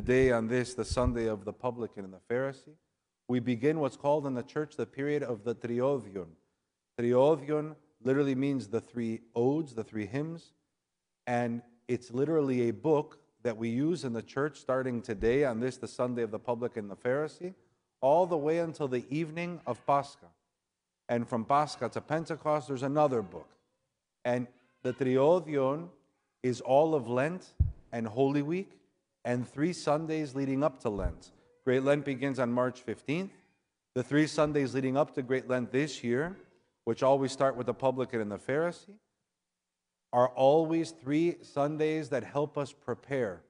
today on this, the Sunday of the publican and the Pharisee, we begin what's called in the church the period of the Triodion. Triodion literally means the three odes, the three hymns, and it's literally a book that we use in the church starting today on this, the Sunday of the publican and the Pharisee, all the way until the evening of Pascha. And from Pascha to Pentecost, there's another book. And the Triodion is all of Lent and Holy Week and three Sundays leading up to Lent. Great Lent begins on March 15th. The three Sundays leading up to Great Lent this year, which always start with the publican and the Pharisee, are always three Sundays that help us prepare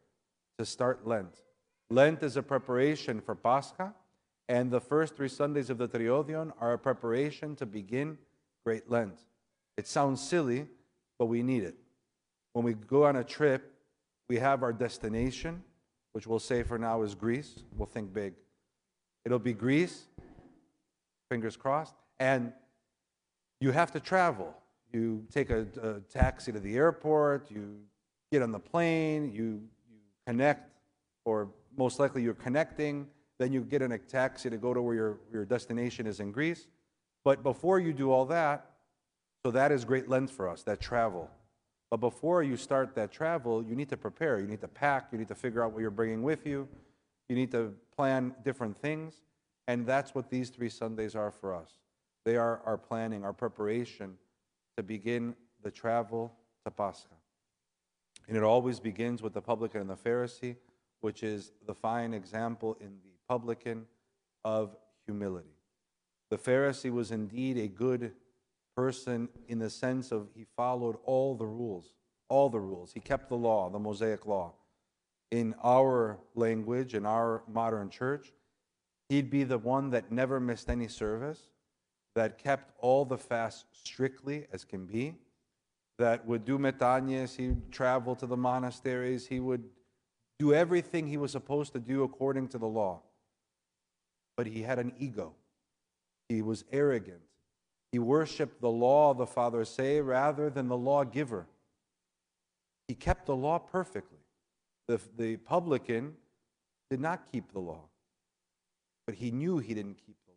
to start Lent. Lent is a preparation for Pascha, and the first three Sundays of the Triodion are a preparation to begin Great Lent. It sounds silly, but we need it. When we go on a trip, we have our destination, which we'll say for now is Greece. We'll think big. It'll be Greece, fingers crossed, and you have to travel. You take a, a taxi to the airport, you get on the plane, you, you connect, or most likely you're connecting, then you get in a taxi to go to where your, your destination is in Greece. But before you do all that, so that is Great Lent for us, that travel. But before you start that travel, you need to prepare. You need to pack. You need to figure out what you're bringing with you. You need to plan different things. And that's what these three Sundays are for us. They are our planning, our preparation to begin the travel to Pascha. And it always begins with the publican and the Pharisee, which is the fine example in the publican of humility. The Pharisee was indeed a good person in the sense of he followed all the rules, all the rules. He kept the law, the Mosaic law. In our language, in our modern church, he'd be the one that never missed any service, that kept all the fasts strictly as can be, that would do metanias, he'd travel to the monasteries, he would do everything he was supposed to do according to the law. But he had an ego. He was arrogant. He worshiped the law, the fathers say, rather than the lawgiver. He kept the law perfectly. The, the publican did not keep the law, but he knew he didn't keep the law.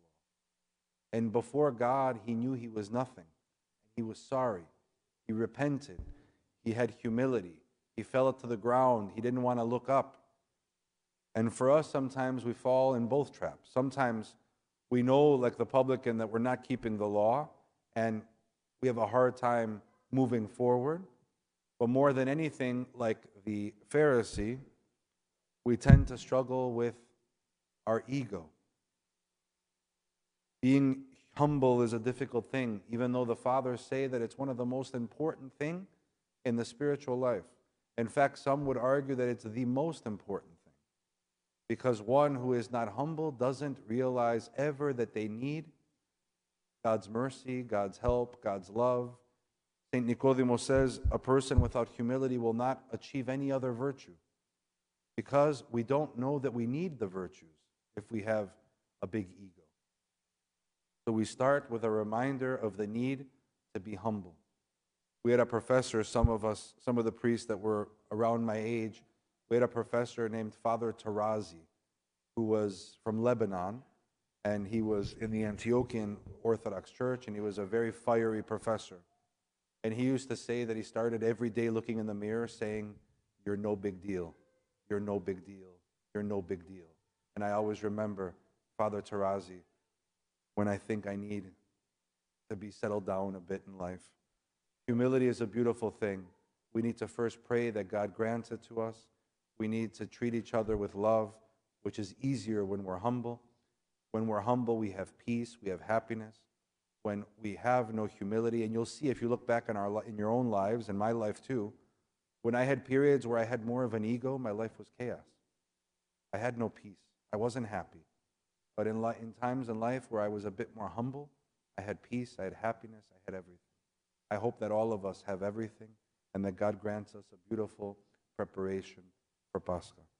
And before God, he knew he was nothing. He was sorry. He repented. He had humility. He fell to the ground. He didn't want to look up. And for us, sometimes we fall in both traps. Sometimes we know, like the publican, that we're not keeping the law and we have a hard time moving forward. But more than anything, like the Pharisee, we tend to struggle with our ego. Being humble is a difficult thing, even though the fathers say that it's one of the most important things in the spiritual life. In fact, some would argue that it's the most important because one who is not humble doesn't realize ever that they need God's mercy, God's help, God's love. St. Nicodemo says a person without humility will not achieve any other virtue because we don't know that we need the virtues if we have a big ego. So we start with a reminder of the need to be humble. We had a professor, some of us, some of the priests that were around my age, we had a professor named Father Tarazi, who was from Lebanon, and he was in the Antiochian Orthodox Church, and he was a very fiery professor. And he used to say that he started every day looking in the mirror saying, You're no big deal. You're no big deal. You're no big deal. And I always remember Father Tarazi when I think I need to be settled down a bit in life. Humility is a beautiful thing. We need to first pray that God grants it to us. We need to treat each other with love, which is easier when we're humble. When we're humble, we have peace, we have happiness. When we have no humility, and you'll see if you look back in, our, in your own lives, and my life too, when I had periods where I had more of an ego, my life was chaos. I had no peace. I wasn't happy. But in, li- in times in life where I was a bit more humble, I had peace, I had happiness, I had everything. I hope that all of us have everything and that God grants us a beautiful preparation for Pascha.